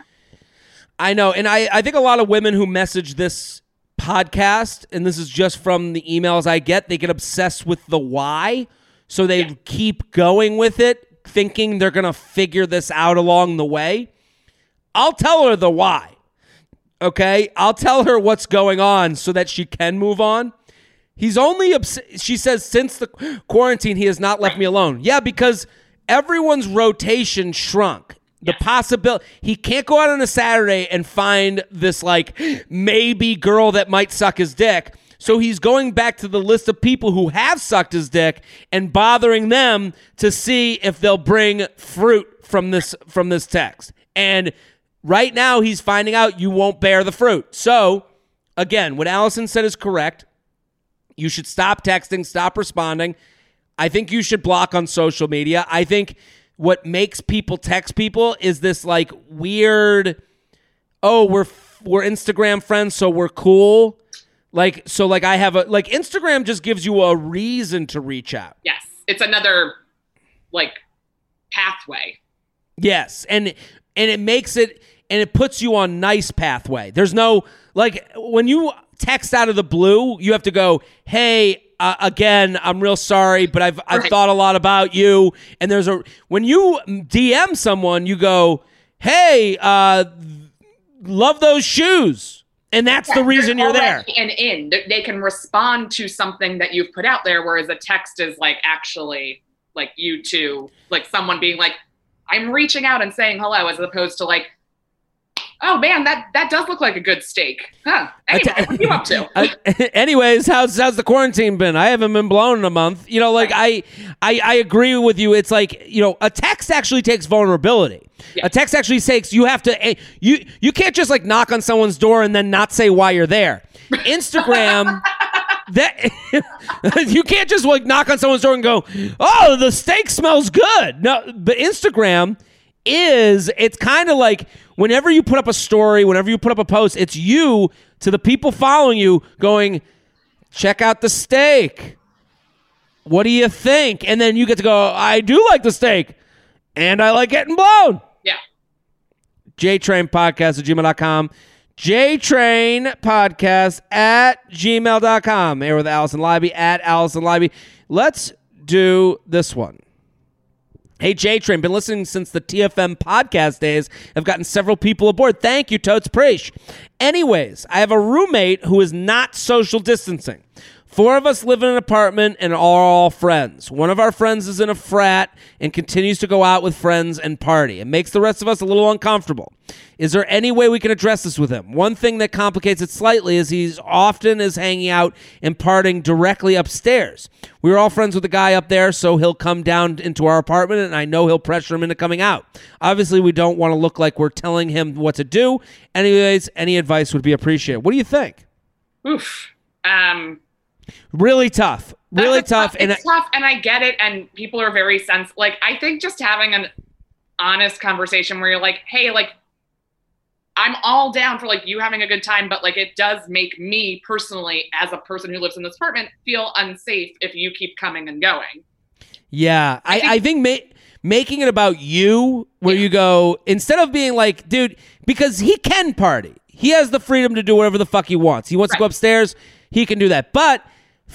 I know, and I, I think a lot of women who message this podcast, and this is just from the emails I get, they get obsessed with the why, so they Yeah. keep going with it, thinking they're gonna figure this out along the way. I'll tell her the why. Okay, I'll tell her what's going on so that she can move on. He's only obs- she says since the quarantine he has not left me alone. Yeah, because everyone's rotation shrunk. The possibility he can't go out on a Saturday and find this like maybe girl that might suck his dick. So he's going back to the list of people who have sucked his dick and bothering them to see if they'll bring fruit from this from this text. And right now he's finding out you won't bear the fruit. So again, what Alison said is correct. You should stop texting, stop responding. I think you should block on social media. I think what makes people text people is this like weird oh, we're we're Instagram friends so we're cool. Like so like I have a like Instagram just gives you a reason to reach out. Yes, it's another like pathway. Yes, and and it makes it and it puts you on nice pathway. There's no like when you text out of the blue, you have to go, "Hey, uh, again, I'm real sorry, but I've I've Right. thought a lot about you." And there's a when you DM someone, you go, "Hey, uh love those shoes." and that's Yeah, the reason you're there. And in They- can respond to something that you've put out there, whereas a text is like actually like you two, like someone being like, "I'm reaching out and saying hello," as opposed to like, "Oh man, that that does look like a good steak, huh?" Anyway, what are you up to? Uh, anyways, how's how's the quarantine been? I haven't been blown in a month. You know, like I, I I agree with you. It's like you know, a text actually takes vulnerability. Yeah. A text actually takes you have to eh, you you can't just like knock on someone's door and then not say why you're there. Instagram. That you can't just like knock on someone's door and go, "Oh, the steak smells good." No, but Instagram is it's kind of like whenever you put up a story, whenever you put up a post, it's you to the people following you going, check out the steak. What do you think? And then you get to go, I do like the steak and I like getting blown. yeah, JTrain Podcast at gmail.com. JTrain Podcast at gmail.com. Here with Alison Leiby at Alison Leiby. Let's do this one. Hey, J Train, been listening since the TFM podcast days. I've gotten several people aboard. Thank you, Totes Preach. Anyways, I have a roommate who is not social distancing. Four of us live in an apartment and are all friends. One of our friends is in a frat and continues to go out with friends and party. It makes the rest of us a little uncomfortable. Is there any way we can address this with him? One thing that complicates it slightly is he's often is hanging out and partying directly upstairs. We were all friends with the guy up there, so he'll come down into our apartment and I know he'll pressure him into coming out. Obviously, we don't want to look like we're telling him what to do. Anyways, any advice would be appreciated. What do you think? oof. Um, Really tough. Really a tough. And it's tough, and I get it. And people are very sense. Like I think just having an honest conversation where you're like, hey, like I'm all down for like you having a good time, but like it does make me personally, as a person who lives in this apartment, feel unsafe if you keep coming and going. Yeah, I, think- I think ma- making it about you, where Yeah. you go instead of being like, dude, because he can party, he has the freedom to do whatever the fuck he wants. He wants to go upstairs, he can do that. But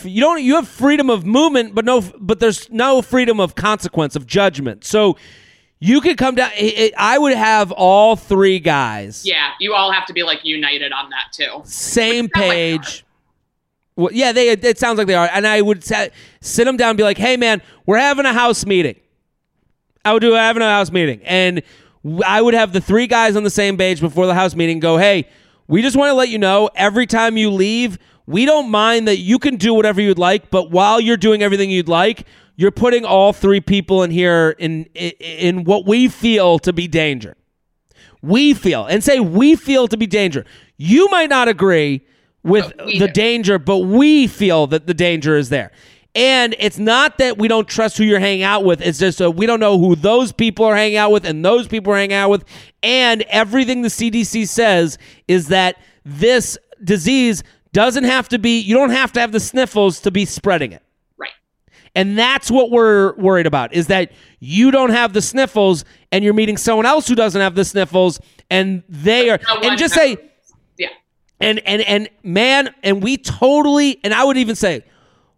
you don't. You have freedom of movement, but no, but there's no freedom of consequence of judgment. So you could come down. It, it- I would have all three guys Yeah, you all have to be like united on that too. same page. Well, yeah, they. It sounds like they are, and I would sit them down and be like, "Hey, man, we're having a house meeting." I would do having a house meeting, and i would have the three guys on the same page before the house meeting. Go, hey, we just want to let you know every time you leave, we don't mind that you can do whatever you'd like, but while you're doing everything you'd like, you're putting all three people in here in in, in what we feel to be danger we feel and say we feel to be danger. You might not agree with the danger, but we feel that the danger is there. And it's not that we don't trust who you're hanging out with. It's just uh, we don't know who those people are hanging out with and those people are hanging out with. And everything the CDC says is that this disease doesn't have to be, you don't have to have the sniffles to be spreading it. Right. And that's what we're worried about is that you don't have the sniffles and you're meeting someone else who doesn't have the sniffles and they are No and just say. Yeah. and and and man and we totally and I would even say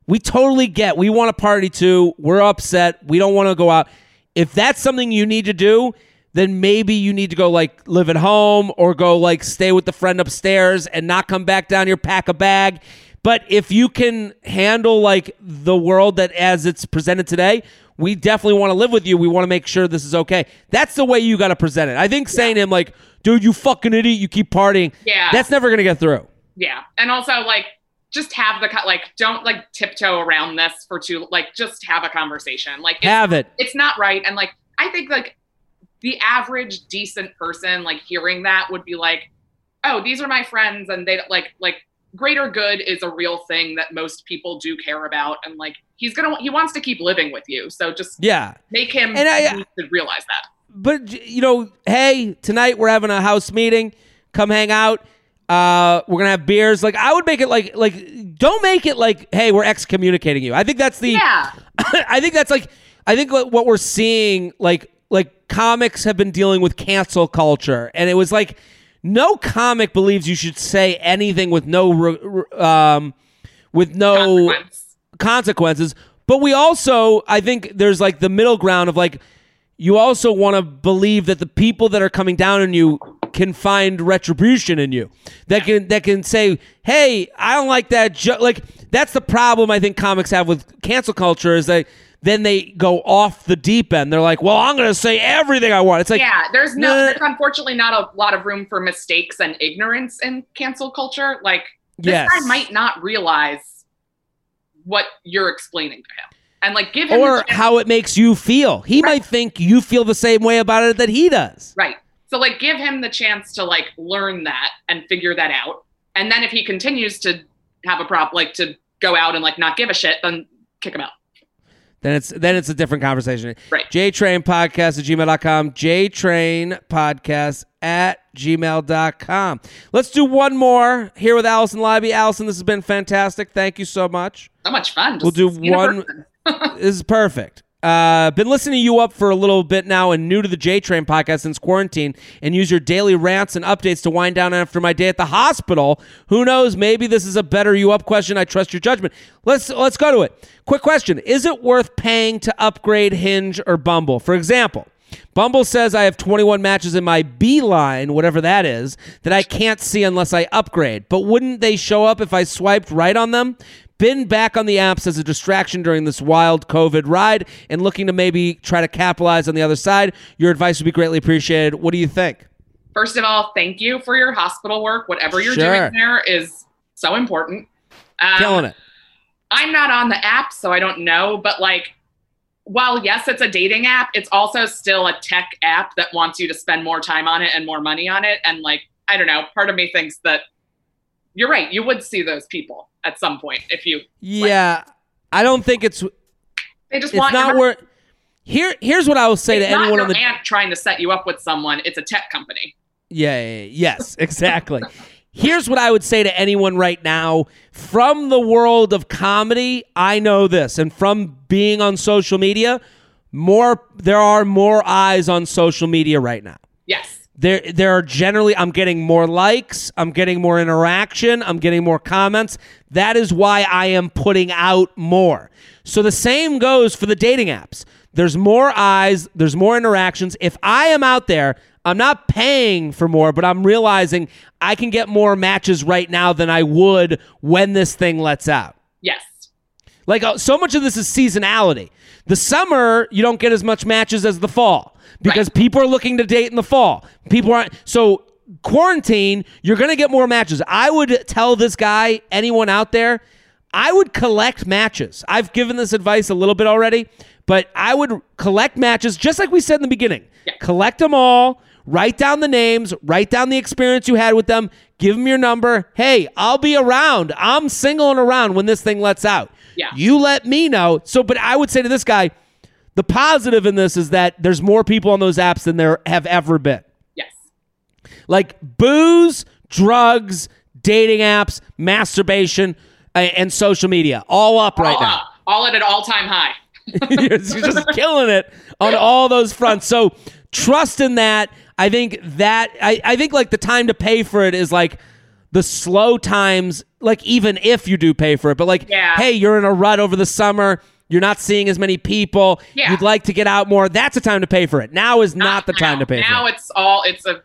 we totally get we want a party too. We're upset. We don't want to go out. If that's something you need to do, then maybe you need to go like live at home or go like stay with the friend upstairs and not come back down here pack a bag. But if you can handle like the world that as it's presented today, we definitely want to live with you. We want to make sure this is okay. That's the way you got to present it. I think saying to him like, "Dude, you fucking idiot, you keep partying." Yeah. That's never going to get through. Yeah. And also like just have the co- like don't like tiptoe around this for too like just have a conversation. Like Have it. it's not right and like I think like the average decent person like hearing that would be like, "Oh, these are my friends and they like like greater good is a real thing that most people do care about and like he's to he wants to keep living with you. So just Yeah. make him And I- to realize that. But you know, hey, tonight we're having a house meeting. Come hang out. Uh, we're gonna have beers. Like I would make it like like don't make it like hey we're excommunicating you. I think that's the Yeah. I think that's like I think what what we're seeing like comics have been dealing with cancel culture and it was like no comic believes you should say anything with no um with no Consequence. consequences. But we also, I think there's like the middle ground of like, you also want to believe that the people that are coming down on you can find retribution in you. That can that can say, "Hey, I don't like that." Jo-. Like that's the problem I think comics have with cancel culture is that then they go off the deep end. They're like, "Well, I'm going to say everything I want." It's like, yeah, there's no, Nah. there's unfortunately not a lot of room for mistakes and ignorance in cancel culture. Like this Yes. guy might not realize what you're explaining to him, and like give him or how it makes you feel. He Right. might think you feel the same way about it that he does. right. So like give him the chance to like learn that and figure that out, and then if he continues to have a prop like to go out and like not give a shit, then kick him out. Then it's then it's a different conversation. Right. JTrain podcast at gmail.com. JTrain podcast at gmail.com. Let's do one more here with Alison Leiby. Alison, this has been fantastic. Thank you so much. So much fun. We'll do one- this is perfect. Uh, been listening to you up for a little bit now and new to the J Train podcast since quarantine and use your daily rants and updates to wind down after my day at the hospital. Who knows? Maybe this is a better you up question. I trust your judgment. Let's let's go to it. Quick question: Is it worth paying to upgrade Hinge or Bumble? For example. Bumble says I have 21 matches in my Beeline, whatever that is, that I can't see unless I upgrade. But wouldn't they show up if I swiped right on them? Been back on the apps as a distraction during this wild COVID ride and looking to maybe try to capitalize on the other side. Your advice would be greatly appreciated. What do you think? First of all, thank you for your hospital work. Whatever you're Sure. doing there is so important. Um, Killing it. I'm not on the app, so I don't know. But like, while yes, it's a dating app, it's also still a tech app that wants you to spend more time on it and more money on it. And like, I don't know. Part of me thinks that you're right. You would see those people at some point if you. Yeah, I don't think it's They just it's want. not worth. Here, here's what I will say It's to anyone on the aunt trying to set you up with someone. It's a tech company. Yeah. yes, exactly. Here's what I would say to anyone right now from the world of comedy. I know this, and from being on social media, more there are more eyes on social media right now. Yes. There, there are generally. I'm getting more likes. I'm getting more interaction. I'm getting more comments. That is why I am putting out more. So the same goes for the dating apps. There's more eyes. There's more interactions. If I am out there, I'm not paying for more, but I'm realizing I can get more matches right now than I would when this thing lets out. Yes. Like uh, so much of this is seasonality. The summer, you don't get as much matches as the fall because people are looking to date in the fall. People aren't so quarantine, you're going to get more matches. I would tell this guy, anyone out there, I would collect matches. I've given this advice a little bit already, but I would collect matches just like we said in the beginning. Yeah. Collect them all, write down the names, write down the experience you had with them, give them your number. Hey, I'll be around. I'm singling around when this thing lets out. Yeah. You let me know. So, but I would say to this guy, the positive in this is that there's more people on those apps than there have ever been. Yes. Like booze, drugs, dating apps, masturbation, and social media, all up right all now. up. All at an all-time high. You're just killing it on all those fronts. So trust in that. I think that I, I think like the time to pay for it is like the slow times, like even if you do pay for it, but like Yeah. hey, you're in a rut over the summer. You're not seeing as many people. Yeah. You'd like to get out more. That's a time to pay for it. Now is not, the time to pay Now for it. Now it's all it's a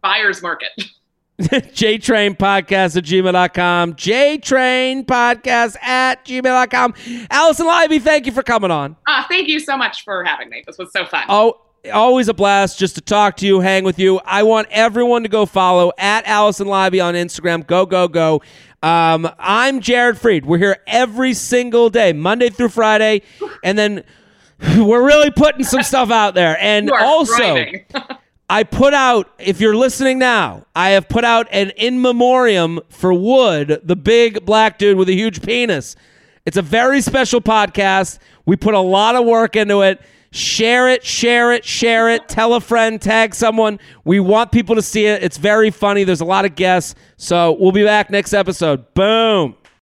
buyer's market. JTrain podcast at gmail.com. JTrain podcast at gmail.com. Alison Leiby, thank you for coming on. Ah, thank you so much for having me. This was so fun. Oh, always a blast just to talk to you, hang with you. I want everyone to go follow at Alison Leiby on Instagram. Go, go, go. Um, I'm Jared Freid. We're here every single day, Monday through Friday, and then we're really putting some stuff out there. And also. I put out, if you're listening now, I have put out an in memoriam for Wood, the big black dude with a huge penis. It's a very special podcast. We put a lot of work into it. Share it, share it, share it. Tell a friend, tag someone. We want people to see it. It's very funny. There's a lot of guests. So we'll be back next episode. Boom.